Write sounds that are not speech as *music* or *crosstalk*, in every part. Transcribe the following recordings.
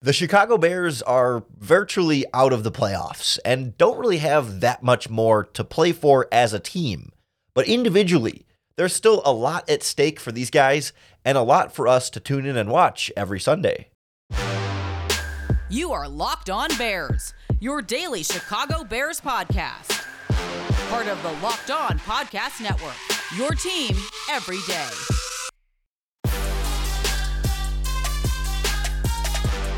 The Chicago Bears are virtually out of the playoffs and don't really have that much more to play for as a team. But individually, there's still a lot at stake for these guys and a lot for us to tune in and watch every Sunday. You are Locked On Bears, your daily Chicago Bears podcast. Part of the Locked On Podcast Network, your team every day.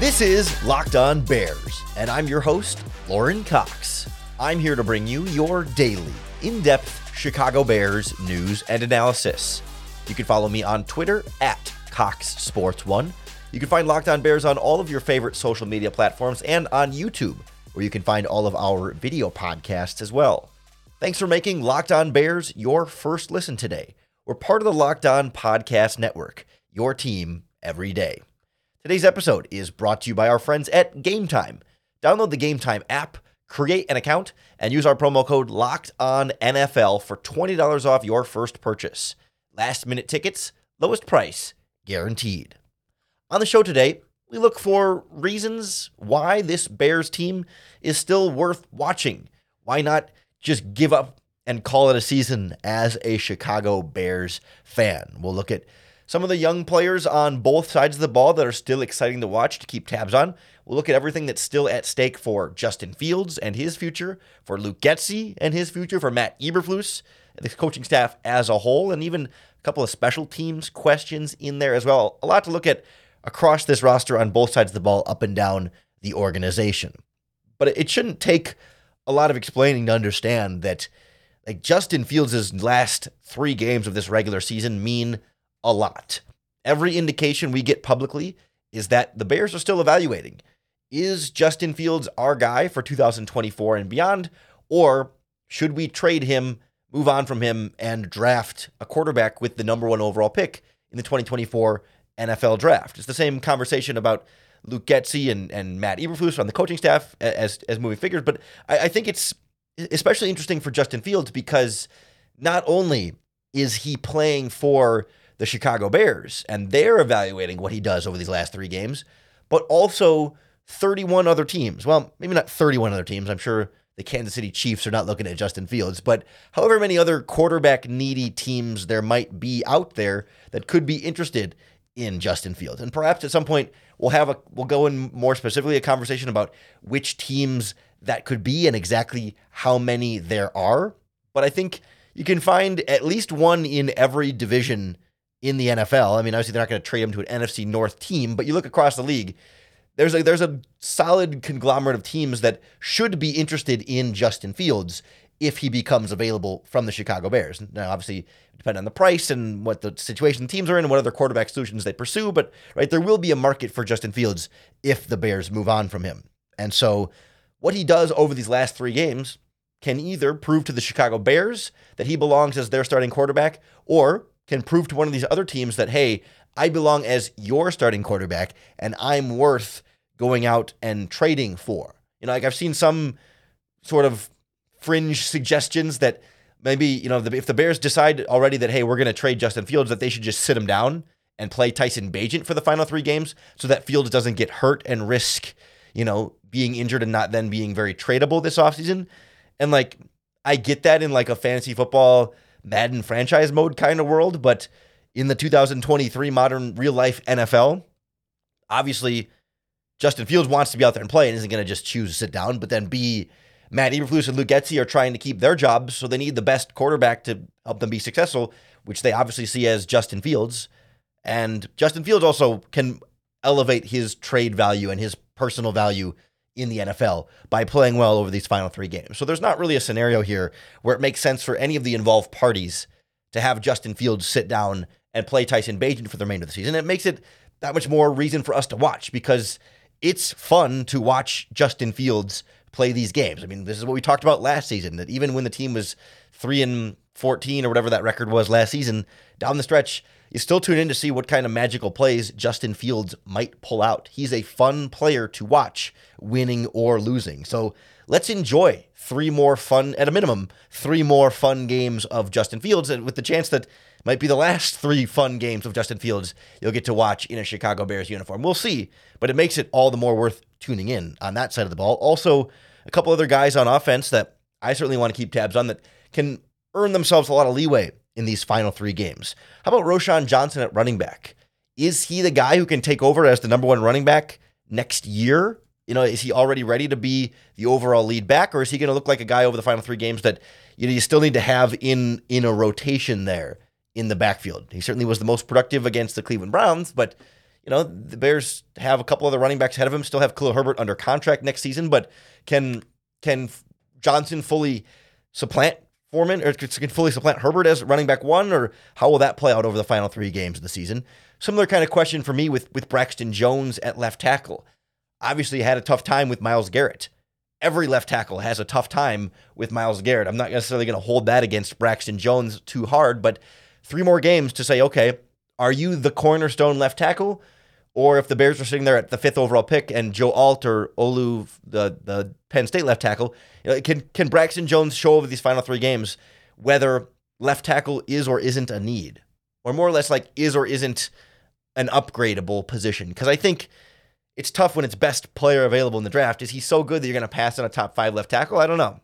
This is Locked On Bears, and I'm your host, Lauren Cox. I'm here to bring you your daily, in depth Chicago Bears news and analysis. You can follow me on Twitter at Cox Sports One. You can find Locked On Bears on all of your favorite social media platforms and on YouTube, where you can find all of our video podcasts as well. Thanks for making Locked On Bears your first listen today. We're part of the Locked On Podcast Network, your team every day. Today's episode is brought to you by our friends at Game Time. Download the Game Time app, create an account, and use our promo code Locked On NFL for $20 off your first purchase. Last minute tickets, lowest price, guaranteed. On the show today, we look for reasons why this Bears team is still worth watching. Why not just give up and call it a season as a Chicago Bears fan? We'll look at some of the young players on both sides of the ball that are still exciting to watch to keep tabs on. We'll look at everything that's still at stake for Justin Fields and his future, for Luke Getsy and his future, for Matt Eberflus, the coaching staff as a whole, and even a couple of special teams questions in there as well. A lot to look at across this roster on both sides of the ball, up and down the organization. But it shouldn't take a lot of explaining to understand that like Justin Fields' last three games of this regular season mean a lot. Every indication we get publicly is that the Bears are still evaluating. Is Justin Fields our guy for 2024 and beyond? Or should we trade him, move on from him, and draft a quarterback with the number one overall pick in the 2024 NFL draft? It's the same conversation about Luke Getsy and, and Matt Eberflus on the coaching staff as, as moving figures. But I, I think it's especially interesting for Justin Fields because not only is he playing for the Chicago Bears, and they're evaluating what he does over these last three games, but also 31 other teams. Well, maybe not 31 other teams. I'm sure the Kansas City Chiefs are not looking at Justin Fields, but however many other quarterback needy teams there might be out there that could be interested in Justin Fields. And perhaps at some point we'll have a we'll go in more specifically a conversation about which teams that could be and exactly how many there are. But I think you can find at least one in every division in the NFL. I mean, obviously they're not going to trade him to an NFC North team, but you look across the league, there's a there's a solid conglomerate of teams that should be interested in Justin Fields if he becomes available from the Chicago Bears. Now, obviously, depend on the price and what the situation the teams are in and what other quarterback solutions they pursue, but right there will be a market for Justin Fields if the Bears move on from him. And so, what he does over these last three games can either prove to the Chicago Bears that he belongs as their starting quarterback, or can prove to one of these other teams that, hey, I belong as your starting quarterback and I'm worth going out and trading for. You know, like I've seen some sort of fringe suggestions that maybe, you know, if the Bears decide already that, hey, we're going to trade Justin Fields, that they should just sit him down and play Tyson Bagent for the final three games so that Fields doesn't get hurt and risk, you know, being injured and not then being very tradable this offseason. And like, I get that in like a fantasy football Madden franchise mode kind of world, but in the 2023 modern real life NFL, obviously Justin Fields wants to be out there and play and isn't going to just choose to sit down. But then B, Matt Eberflus and Luke Getsy are trying to keep their jobs, so they need the best quarterback to help them be successful, which they obviously see as Justin Fields. And Justin Fields also can elevate his trade value and his personal value in the NFL by playing well over these final three games. So there's not really a scenario here where it makes sense for any of the involved parties to have Justin Fields sit down and play Tyson Bagent for the remainder of the season. It makes it that much more reason for us to watch because it's fun to watch Justin Fields play these games. I mean, this is what we talked about last season that even when the team was 3 and 14 or whatever that record was last season, down the stretch, you still tune in to see what kind of magical plays Justin Fields might pull out. He's a fun player to watch, winning or losing. So let's enjoy three more fun, at a minimum, three more fun games of Justin Fields, and with the chance that might be the last three fun games of Justin Fields you'll get to watch in a Chicago Bears uniform. We'll see, but it makes it all the more worth tuning in on that side of the ball. Also, a couple other guys on offense that I certainly want to keep tabs on that can earn themselves a lot of leeway in these final three games. How about Roschon Johnson at running back? Is he the guy who can take over as the number one running back next year? You know, is he already ready to be the overall lead back, or is he going to look like a guy over the final three games that you know you still need to have in in a rotation there in the backfield? He certainly was the most productive against the Cleveland Browns, but you know the Bears have a couple other running backs ahead of him. Still have Khalil Herbert under contract next season, but can can Johnson fully supplant Foreman or can fully supplant Herbert as running back one, or how will that play out over the final three games of the season? Similar kind of question for me with with Braxton Jones at left tackle. Obviously, had a tough time with Myles Garrett. Every left tackle has a tough time with Myles Garrett. I'm not necessarily going to hold that against Braxton Jones too hard, but three more games to say, okay, are you the cornerstone left tackle? Or if the Bears are sitting there at the fifth overall pick and Joe Alt or Olu, the, the Penn State left tackle, you know, can can Braxton Jones show over these final three games whether left tackle is or isn't a need, or more or less like is or isn't an upgradable position? Because I think it's tough when it's best player available in the draft. Is he so good that you're going to pass on a top five left tackle? I don't know,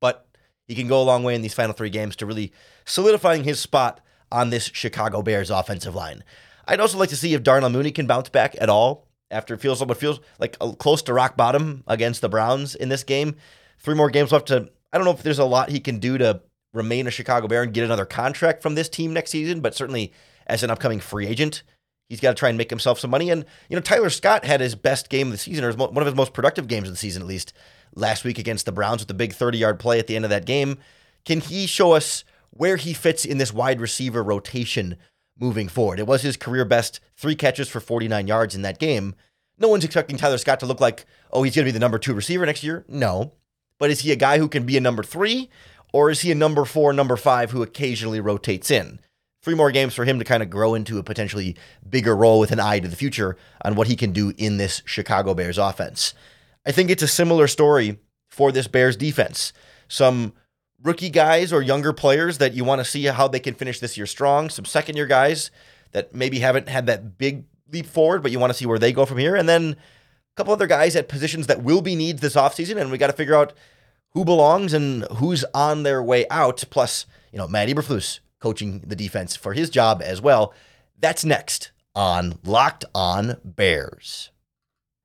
but he can go a long way in these final three games to really solidifying his spot on this Chicago Bears offensive line. I'd also like to see if Darnell Mooney can bounce back at all after it feels what feels like close to rock bottom against the Browns in this game. Three more games left to. I don't know if there's a lot he can do to remain a Chicago Bear and get another contract from this team next season, but certainly as an upcoming free agent, he's got to try and make himself some money. And you know, Tyler Scott had his best game of the season, or one of his most productive games of the season, at least last week against the Browns with the big 30 yard play at the end of that game. Can he show us where he fits in this wide receiver rotation moving forward. It was his career best three catches for 49 yards in that game. No one's expecting Tyler Scott to look like, oh, he's going to be the number two receiver next year. No. But is he a guy who can be a number three, or is he a number four, number five who occasionally rotates in? Three more games for him to kind of grow into a potentially bigger role with an eye to the future on what he can do in this Chicago Bears offense. I think it's a similar story for this Bears defense. Some rookie guys or younger players that you want to see how they can finish this year strong, some second year guys that maybe haven't had that big leap forward, but you want to see where they go from here. And then a couple other guys at positions that will be needs this offseason, and we got to figure out who belongs and who's on their way out. Plus, you know, Matt Eberflus coaching the defense for his job as well. That's next on Locked On Bears.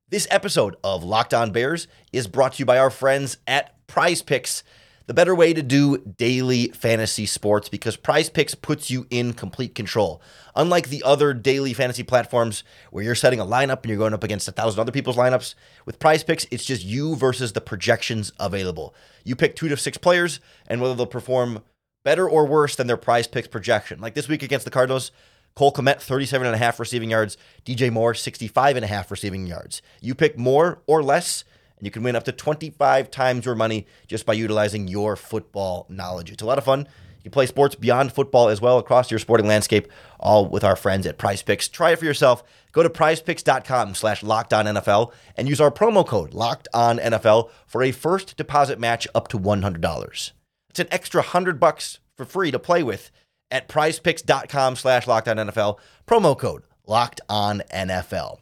This episode of Locked On Bears is brought to you by our friends at Prize Picks the better way to do daily fantasy sports because prize picks puts you in complete control. Unlike the other daily fantasy platforms where you're setting a lineup and you're going up against a thousand other people's lineups, with prize picks, it's just you versus the projections available. You pick two to six players and whether they'll perform better or worse than their prize picks projection. Like this week against the Cardinals, Cole Kmet, 37 and a half receiving yards, DJ Moore, 65 and a half receiving yards. You pick more or less you can win up to 25 times your money just by utilizing your football knowledge. It's a lot of fun. You can play sports beyond football as well across your sporting landscape, all with our friends at Prize Picks. Try it for yourself. Go to prizepicks.com slash locked on NFL and use our promo code LOCKEDONNFL for a first deposit match up to $100. It's an extra 100 bucks for free to play with at prizepicks.com slash locked on NFL. Promo code LOCKEDONNFL.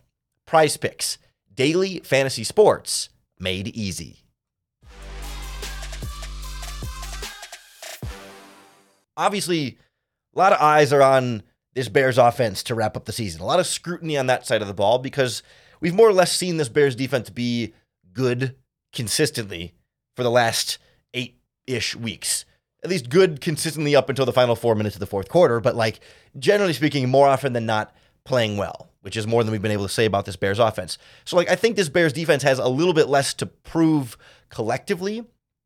Prize Picks. Daily fantasy sports made easy. Obviously, a lot of eyes are on this Bears offense to wrap up the season. A lot of scrutiny on that side of the ball because we've more or less seen this Bears defense be good consistently for the last eight ish weeks. At least good consistently up until the final four minutes of the fourth quarter, but like generally speaking, more often than not, playing well which is more than we've been able to say about this Bears offense. So, like, I think this Bears defense has a little bit less to prove collectively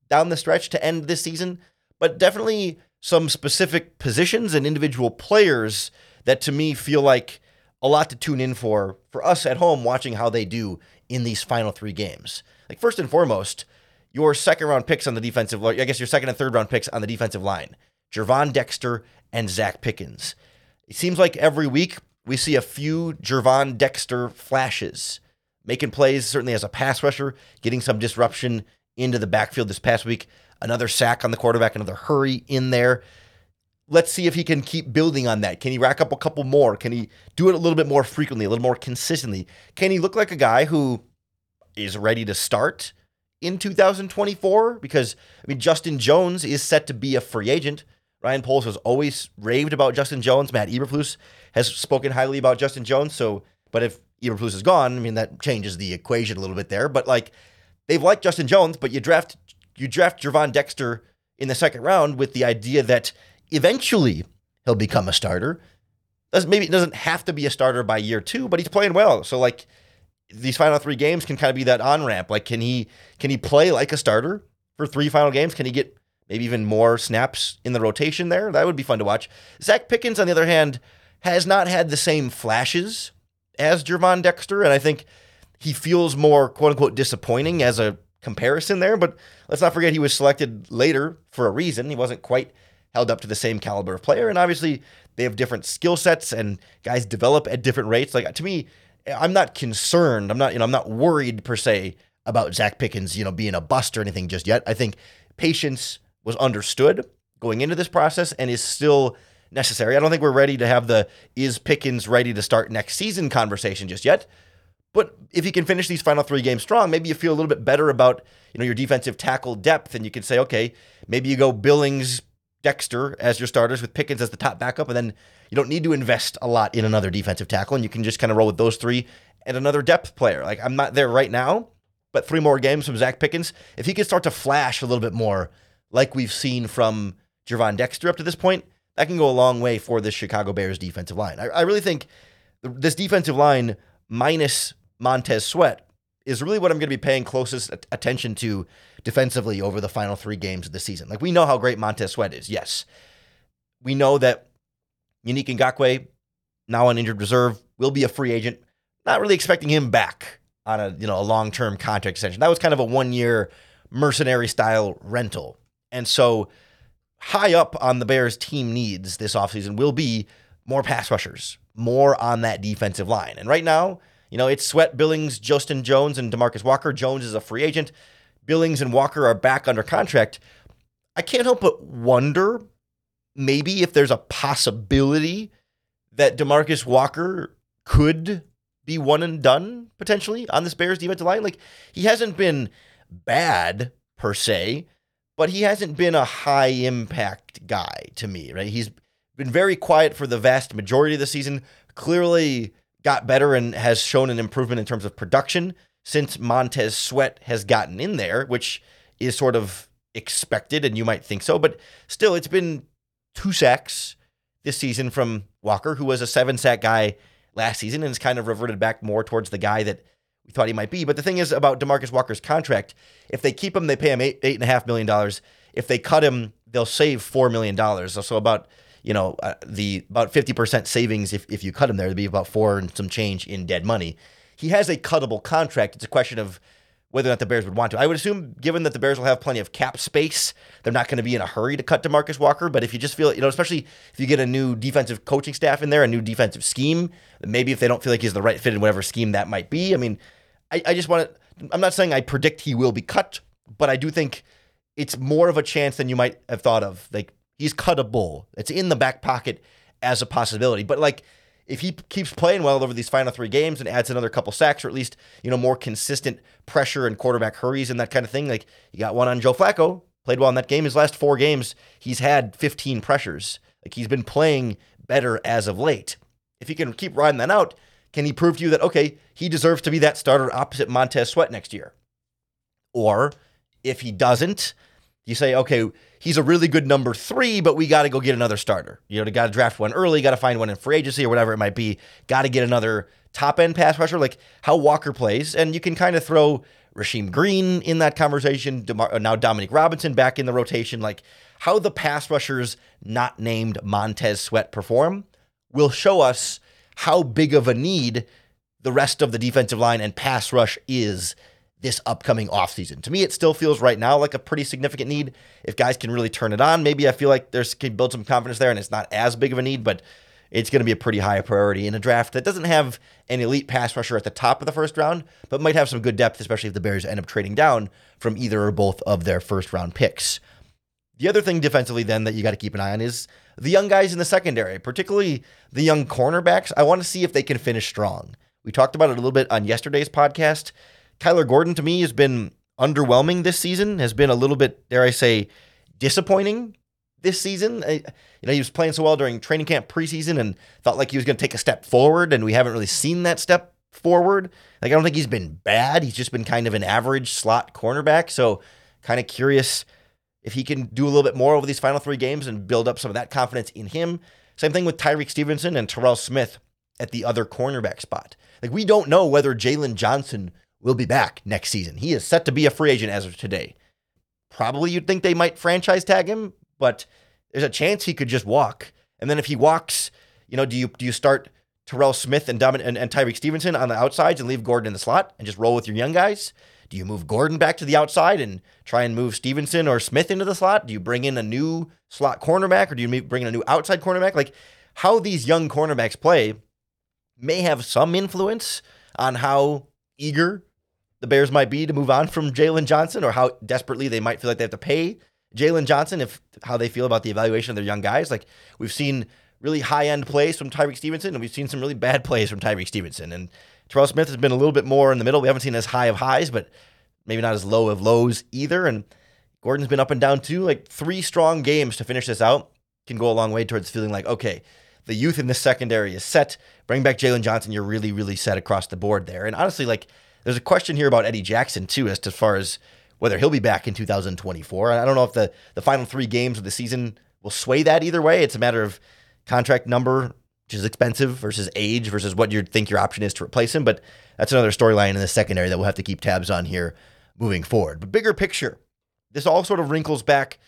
down the stretch to end this season, but definitely some specific positions and individual players that to me feel like a lot to tune in for for us at home watching how they do in these final three games. Like first and foremost, your second round picks on the defensive line, I guess your second and third round picks on the defensive line, Gervon Dexter and Zacch Pickens it seems like every week we see a few Gervon Dexter flashes, making plays, certainly as a pass rusher, getting some disruption into the backfield this past week. Another sack on the quarterback, another hurry in there. Let's see if he can keep building on that. Can he rack up a couple more? Can he do it a little bit more frequently, a little more consistently? Can he look like a guy who is ready to start in 2024? Because, I mean, Justin Jones is set to be a free agent. Ryan Poles has always raved about Justin Jones. Matt Eberflus has spoken highly about Justin Jones. So, but if Eberflus is gone, I mean, that changes the equation a little bit there. But like, they've liked Justin Jones, but you draft you draft Gervon Dexter in the second round with the idea that eventually he'll become a starter. Doesn't maybe it doesn't have to be a starter by year two, but he's playing well. So like these final three games can kind of be that on ramp. Like can he can he play like a starter for three final games? Can he get maybe even more snaps in the rotation there? That would be fun to watch. Zacch Pickens, on the other hand, has not had the same flashes as Gervon Dexter, and I think he feels more quote unquote disappointing as a comparison there. But let's not forget he was selected later for a reason. He wasn't quite held up to the same caliber of player. And obviously, they have different skill sets and guys develop at different rates. Like to me, I'm not concerned. I'm not, you know, I'm not worried per se about Zacch Pickens, you know, being a bust or anything just yet. I think patience was understood going into this process and is still necessary. I don't think we're ready to have the is Pickens ready to start next season conversation just yet. But if you can finish these final three games strong, maybe you feel a little bit better about you know your defensive tackle depth, and you can say, okay, maybe you go Billings, Dexter as your starters with Pickens as the top backup, and then you don't need to invest a lot in another defensive tackle, and you can just kind of roll with those three and another depth player. Like I'm not there right now, but three more games from Zacch Pickens, if he can start to flash a little bit more, like we've seen from Gervon Dexter up to this point, that can go a long way for this Chicago Bears defensive line. I, I really think this defensive line minus Montez Sweat is really what I'm going to be paying closest attention to defensively over the final three games of the season. Like we know how great Montez Sweat is. Yes, we know that Yannick Ngakoue, now on injured reserve, will be a free agent. Not really expecting him back on a you know a long term contract extension. That was kind of a one year mercenary style rental, and so high up on the Bears team needs this offseason will be more pass rushers, more on that defensive line. And right now, you know, it's Sweat, Billings, Justin Jones, and Demarcus Walker. Jones is a free agent. Billings and Walker are back under contract. I can't help but wonder maybe if there's a possibility that Demarcus Walker could be one and done potentially on this Bears defensive line. Like he hasn't been bad per se, but he hasn't been a high impact guy to me, right? He's been very quiet for the vast majority of the season. Clearly got better and has shown an improvement in terms of production since Montez Sweat has gotten in there, which is sort of expected, and you might think so. But still, it's been two sacks this season from Walker, who was a seven sack guy last season and has kind of reverted back more towards the guy that we thought he might be. But the thing is about Demarcus Walker's contract, if they keep him, they pay him eight eight and a half million dollars. If they cut him, they'll save four million dollars. So about you know, uh, the about 50% savings if, if you cut him there, it'd be about four and some change in dead money. He has a cuttable contract. It's a question of whether or not the Bears would want to. I would assume, given that the Bears will have plenty of cap space, they're not going to be in a hurry to cut Demarcus Walker. But if you just feel, you know, especially if you get a new defensive coaching staff in there, a new defensive scheme, maybe if they don't feel like he's the right fit in whatever scheme that might be. I mean, I, I just want to, I'm not saying I predict he will be cut, but I do think it's more of a chance than you might have thought of. Like he's cuttable. It's in the back pocket as a possibility. But like if he keeps playing well over these final three games and adds another couple sacks or at least, you know, more consistent pressure and quarterback hurries and that kind of thing, like you got one on Joe Flacco, played well in that game. His last four games, he's had 15 pressures. Like he's been playing better as of late. If he can keep riding that out, can he prove to you that, okay, he deserves to be that starter opposite Montez Sweat next year? Or if he doesn't, you say, okay, he's a really good number three, but we got to go get another starter. You know, got to draft one early, got to find one in free agency or whatever it might be. Got to get another top end pass rusher, like how Walker plays. And you can kind of throw Rasheem Green in that conversation. Uh, now Dominique Robinson back in the rotation. Like how the pass rushers not named Montez Sweat perform will show us how big of a need the rest of the defensive line and pass rush is this upcoming offseason. To me, it still feels right now like a pretty significant need. If guys can really turn it on, maybe I feel like there's can build some confidence there and it's not as big of a need, but it's going to be a pretty high priority in a draft that doesn't have an elite pass rusher at the top of the first round, but might have some good depth, especially if the Bears end up trading down from either or both of their first round picks. The other thing defensively, then, that you got to keep an eye on is the young guys in the secondary, particularly the young cornerbacks. I want to see if they can finish strong. We talked about it a little bit on yesterday's podcast. Kyler Gordon, to me, has been underwhelming this season, has been a little bit, dare I say, disappointing this season. You know, he was playing so well during training camp preseason and felt like he was going to take a step forward, and we haven't really seen that step forward. Like, I don't think he's been bad. He's just been kind of an average slot cornerback. So, kind of curious if he can do a little bit more over these final three games and build up some of that confidence in him. Same thing with Tyrique Stevenson and Terell Smith at the other cornerback spot. Like we don't know whether Jaylon Johnson will be back next season. He is set to be a free agent as of today. Probably you'd think they might franchise tag him, but there's a chance he could just walk. And then if he walks, you know, do you do you start Terell Smith and Domin- and, and Tyrique Stevenson on the outsides and leave Gordon in the slot and just roll with your young guys? Do you move Gordon back to the outside and try and move Stevenson or Smith into the slot? Do you bring in a new slot cornerback or do you bring in a new outside cornerback? Like how these young cornerbacks play may have some influence on how eager the Bears might be to move on from Jaylon Johnson or how desperately they might feel like they have to pay Jaylon Johnson if how they feel about the evaluation of their young guys. Like we've seen really high end plays from Tyrique Stevenson and we've seen some really bad plays from Tyrique Stevenson. And Terell Smith has been a little bit more in the middle. We haven't seen as high of highs, but maybe not as low of lows either. And Gordon's been up and down too. Like three strong games to finish this out can go a long way towards feeling like, okay, the youth in the secondary is set. Bring back Jaylon Johnson. You're really, really set across the board there. And honestly, like there's a question here about Eddie Jackson too, as to far as whether he'll be back in 2024. I don't know if the the final three games of the season will sway that either way. It's a matter of contract number which is expensive versus age versus what you think your option is to replace him. But that's another storyline in the secondary that we'll have to keep tabs on here moving forward. But bigger picture, this all sort of wrinkles back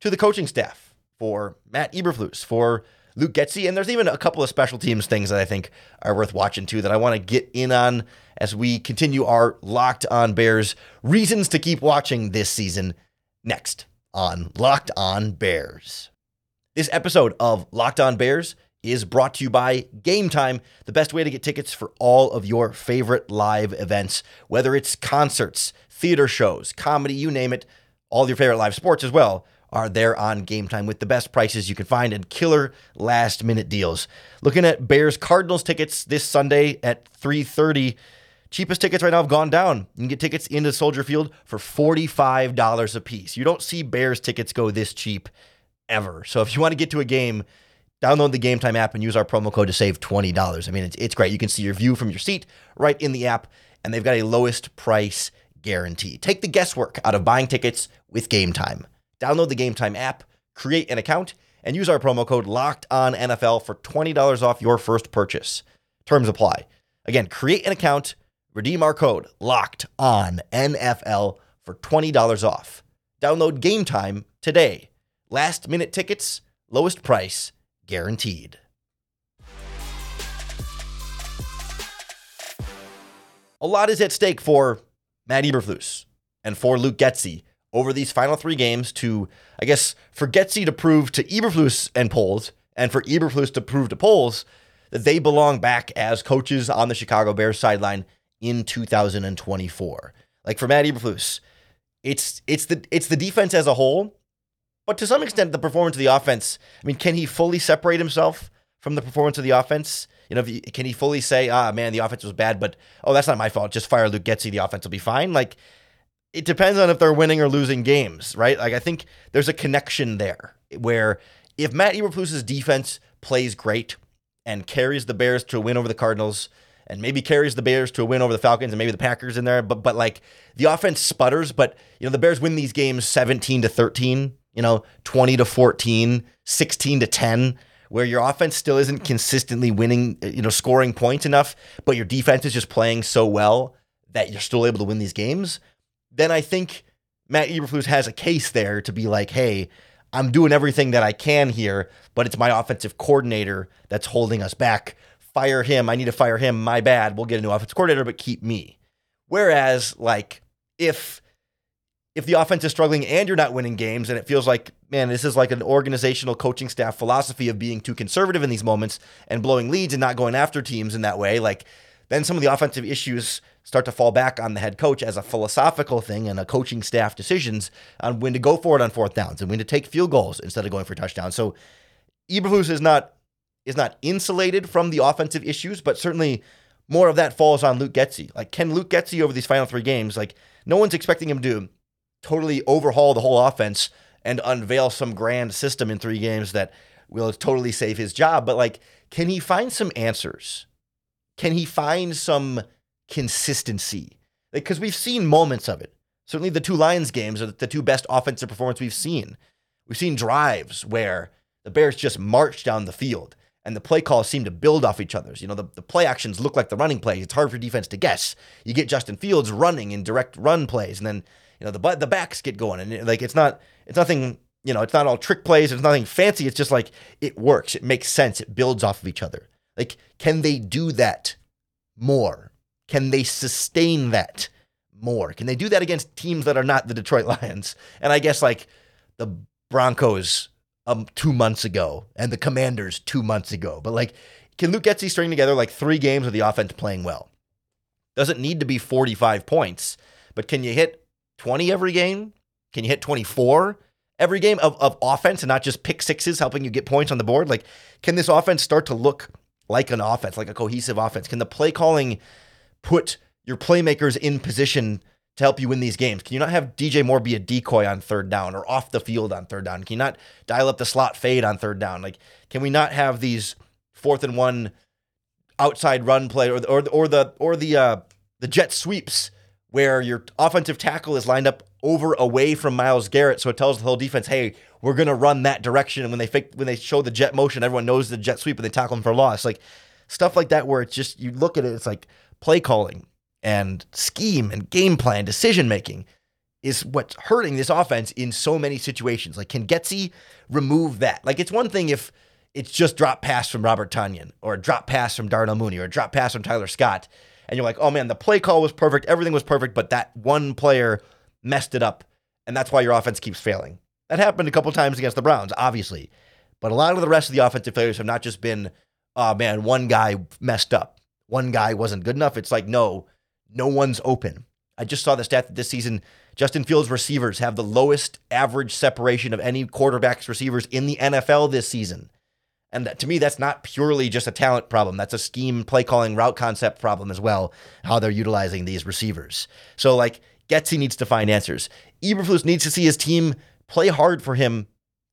to the coaching staff for Matt Eberflus, for Luke Getsy, and there's even a couple of special teams things that I think are worth watching too that I want to get in on as we continue our Locked On Bears reasons to keep watching this season next on Locked On Bears. This episode of Locked On Bears is brought to you by Game Time, the best way to get tickets for all of your favorite live events, whether it's concerts, theater shows, comedy, you name it, all your favorite live sports as well are there on Game Time with the best prices you can find and killer last minute deals. Looking at Bears Cardinals tickets this Sunday at 3:30. Cheapest tickets right now have gone down. You can get tickets into Soldier Field for $45 a piece. You don't see Bears tickets go this cheap ever. So if you want to get to a game, Download the Game Time app and use our promo code to save $20. I mean, it's, it's great. You can see your view from your seat right in the app, and they've got a lowest price guarantee. Take the guesswork out of buying tickets with Game Time. Download the Game Time app, create an account, and use our promo code Locked On NFL for $20 off your first purchase. Terms apply. Again, create an account, redeem our code Locked On NFL for $20 off. Download Game Time today. Last minute tickets, lowest price guaranteed. A lot is at stake for Matt Eberflus and for Luke Getsy over these final three games to, I guess, for Getsy to prove to Eberflus and Poles, and for Eberflus to prove to Poles that they belong back as coaches on the Chicago Bears sideline in 2024. Like for Matt Eberflus, it's it's the it's the defense as a whole but to some extent, the performance of the offense, I mean, can he fully separate himself from the performance of the offense? You know, can he fully say, ah, man, the offense was bad, but oh, that's not my fault. Just fire Luke Getsy. The offense will be fine. Like, it depends on if they're winning or losing games, right? Like, I think there's a connection there where if Matt Eberflus's defense plays great and carries the Bears to a win over the Cardinals, and maybe carries the Bears to a win over the Falcons and maybe the Packers in there, but but like the offense sputters, but you know the Bears win these games 17 to 13 you know, 20 to 14, 16 to 10, where your offense still isn't consistently winning, you know, scoring points enough, but your defense is just playing so well that you're still able to win these games, then I think Matt Eberflus has a case there to be like, hey, I'm doing everything that I can here, but it's my offensive coordinator that's holding us back. Fire him. I need to fire him. My bad. We'll get a new offensive coordinator, but keep me. Whereas, like, if if the offense is struggling and you're not winning games, and it feels like, man, this is like an organizational coaching staff philosophy of being too conservative in these moments and blowing leads and not going after teams in that way, like then some of the offensive issues start to fall back on the head coach as a philosophical thing and a coaching staff decisions on when to go for it on fourth downs and when to take field goals instead of going for touchdowns. So Eberflus is not is not insulated from the offensive issues, but certainly more of that falls on Luke Getsy Like, can Luke Getsy over these final three games, like, no one's expecting him to totally overhaul the whole offense and unveil some grand system in three games that will totally save his job. But like, can he find some answers? Can he find some consistency? Because like, we've seen moments of it. Certainly, the two Lions games are the two best offensive performance we've seen. We've seen drives where the Bears just march down the field and the play calls seem to build off each other's. You know, the, the play actions look like the running plays. It's hard for defense to guess. You get Justin Fields running in direct run plays, and then you know the the backs get going, and like it's not it's nothing you know it's not all trick plays. It's nothing fancy. It's just like it works. It makes sense. It builds off of each other. Like can they do that more? Can they sustain that more? Can they do that against teams that are not the Detroit *laughs* Lions? And I guess like the Broncos um two months ago and the Commanders two months ago. But like, can Luke Getsy string together like three games of the offense playing well? Doesn't need to be 45 points, but can you hit 20 every game? Can you hit 24 every game of, of offense and not just pick sixes helping you get points on the board? Like, can this offense start to look like an offense, like a cohesive offense? Can the play calling put your playmakers in position to help you win these games? Can you not have DJ Moore be a decoy on third down or off the field on third down? Can you not dial up the slot fade on third down? Like, can we not have these fourth and one outside run play or the, or, or the or the uh, the jet sweeps where your offensive tackle is lined up over away from Myles Garrett, so it tells the whole defense, "Hey, we're gonna run that direction." And when they fake, when they show the jet motion, everyone knows the jet sweep, and they tackle them for a loss. Like stuff like that, where it's just you look at it, it's like play calling and scheme and game plan, decision making is what's hurting this offense in so many situations. Like, can Getsy remove that? Like, it's one thing if it's just drop pass from Robert Tonyan or drop pass from Darnell Mooney or a drop pass from Tyler Scott and you're like, oh man, the play call was perfect, everything was perfect, but that one player messed it up, and that's why your offense keeps failing. That happened a couple times against the Browns, obviously, but a lot of the rest of the offensive failures have not just been, oh man, one guy messed up, one guy wasn't good enough. It's like, no, no one's open. I just saw the stat that this season, Justin Fields receivers have the lowest average separation of any quarterback's receivers in the NFL this season. And to me, that's not purely just a talent problem. That's a scheme, play calling, route concept problem as well, how they're utilizing these receivers. So, like, Getsy needs to find answers. Eberflus needs to see his team play hard for him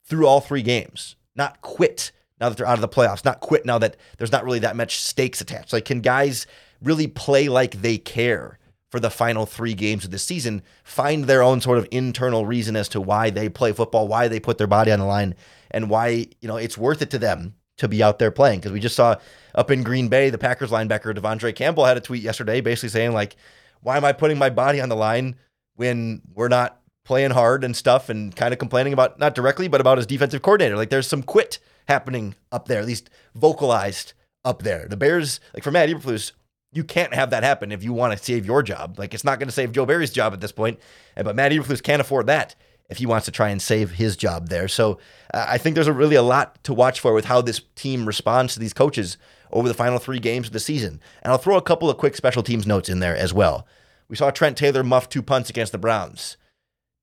through all three games, not quit now that they're out of the playoffs, not quit now that there's not really that much stakes attached. Like, can guys really play like they care for the final three games of the season, find their own sort of internal reason as to why they play football, why they put their body on the line, and why you know it's worth it to them to be out there playing. Because we just saw up in Green Bay, the Packers linebacker De'Vondre Campbell had a tweet yesterday, basically saying like, "Why am I putting my body on the line when we're not playing hard and stuff?" And kind of complaining about not directly, but about his defensive coordinator. Like there's some quit happening up there, at least vocalized up there. The Bears, like for Matt Eberflus, you can't have that happen if you want to save your job. Like it's not going to save Joe Barry's job at this point, but Matt Eberflus can't afford that if he wants to try and save his job there. So uh, I think there's a really a lot to watch for with how this team responds to these coaches over the final three games of the season. And I'll throw a couple of quick special teams notes in there as well. We saw Trent Taylor muff two punts against the Browns.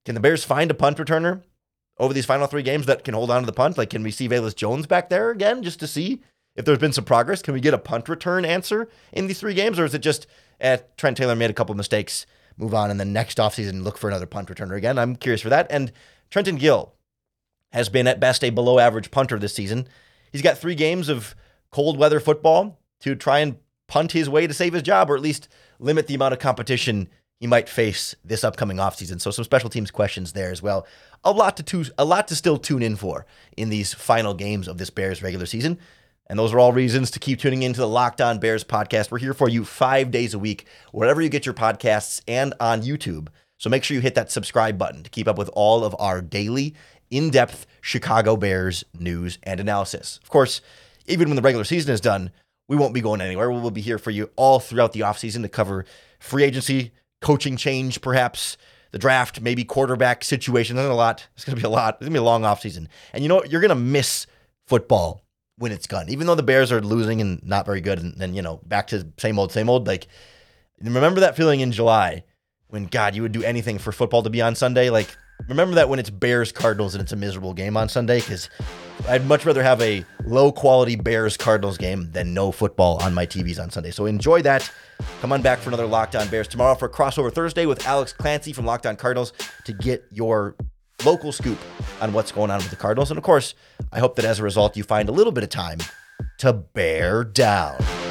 Can the Bears find a punt returner over these final three games that can hold on to the punt? Like, can we see Velus Jones back there again just to see if there's been some progress? Can we get a punt return answer in these three games? Or is it just eh, Trent Taylor made a couple mistakes move on and then next offseason look for another punt returner again. I'm curious for that. And Trenton Gill has been at best a below average punter this season. He's got three games of cold weather football to try and punt his way to save his job or at least limit the amount of competition he might face this upcoming offseason. So some special teams questions there as well. A lot to tu- a lot to still tune in for in these final games of this Bears regular season. And those are all reasons to keep tuning into the Locked On Bears podcast. We're here for you five days a week, wherever you get your podcasts and on YouTube. So make sure you hit that subscribe button to keep up with all of our daily, in depth Chicago Bears news and analysis. Of course, even when the regular season is done, we won't be going anywhere. We'll be here for you all throughout the offseason to cover free agency, coaching change, perhaps the draft, maybe quarterback situation. There's a lot. It's going to be a lot. It's going to be a long offseason. And you know what? You're going to miss football when it's gone. Even though the Bears are losing and not very good, and then, you know, back to same old, same old. Like, remember that feeling in July when, God, you would do anything for football to be on Sunday? Like, remember that when it's Bears Cardinals and it's a miserable game on Sunday? Because I'd much rather have a low quality Bears Cardinals game than no football on my TVs on Sunday. So enjoy that. Come on back for another Locked On Bears tomorrow for crossover Thursday with Alex Clancy from Locked On Cardinals to get your local scoop on what's going on with the Cardinals. And of course, I hope that as a result, you find a little bit of time to bear down.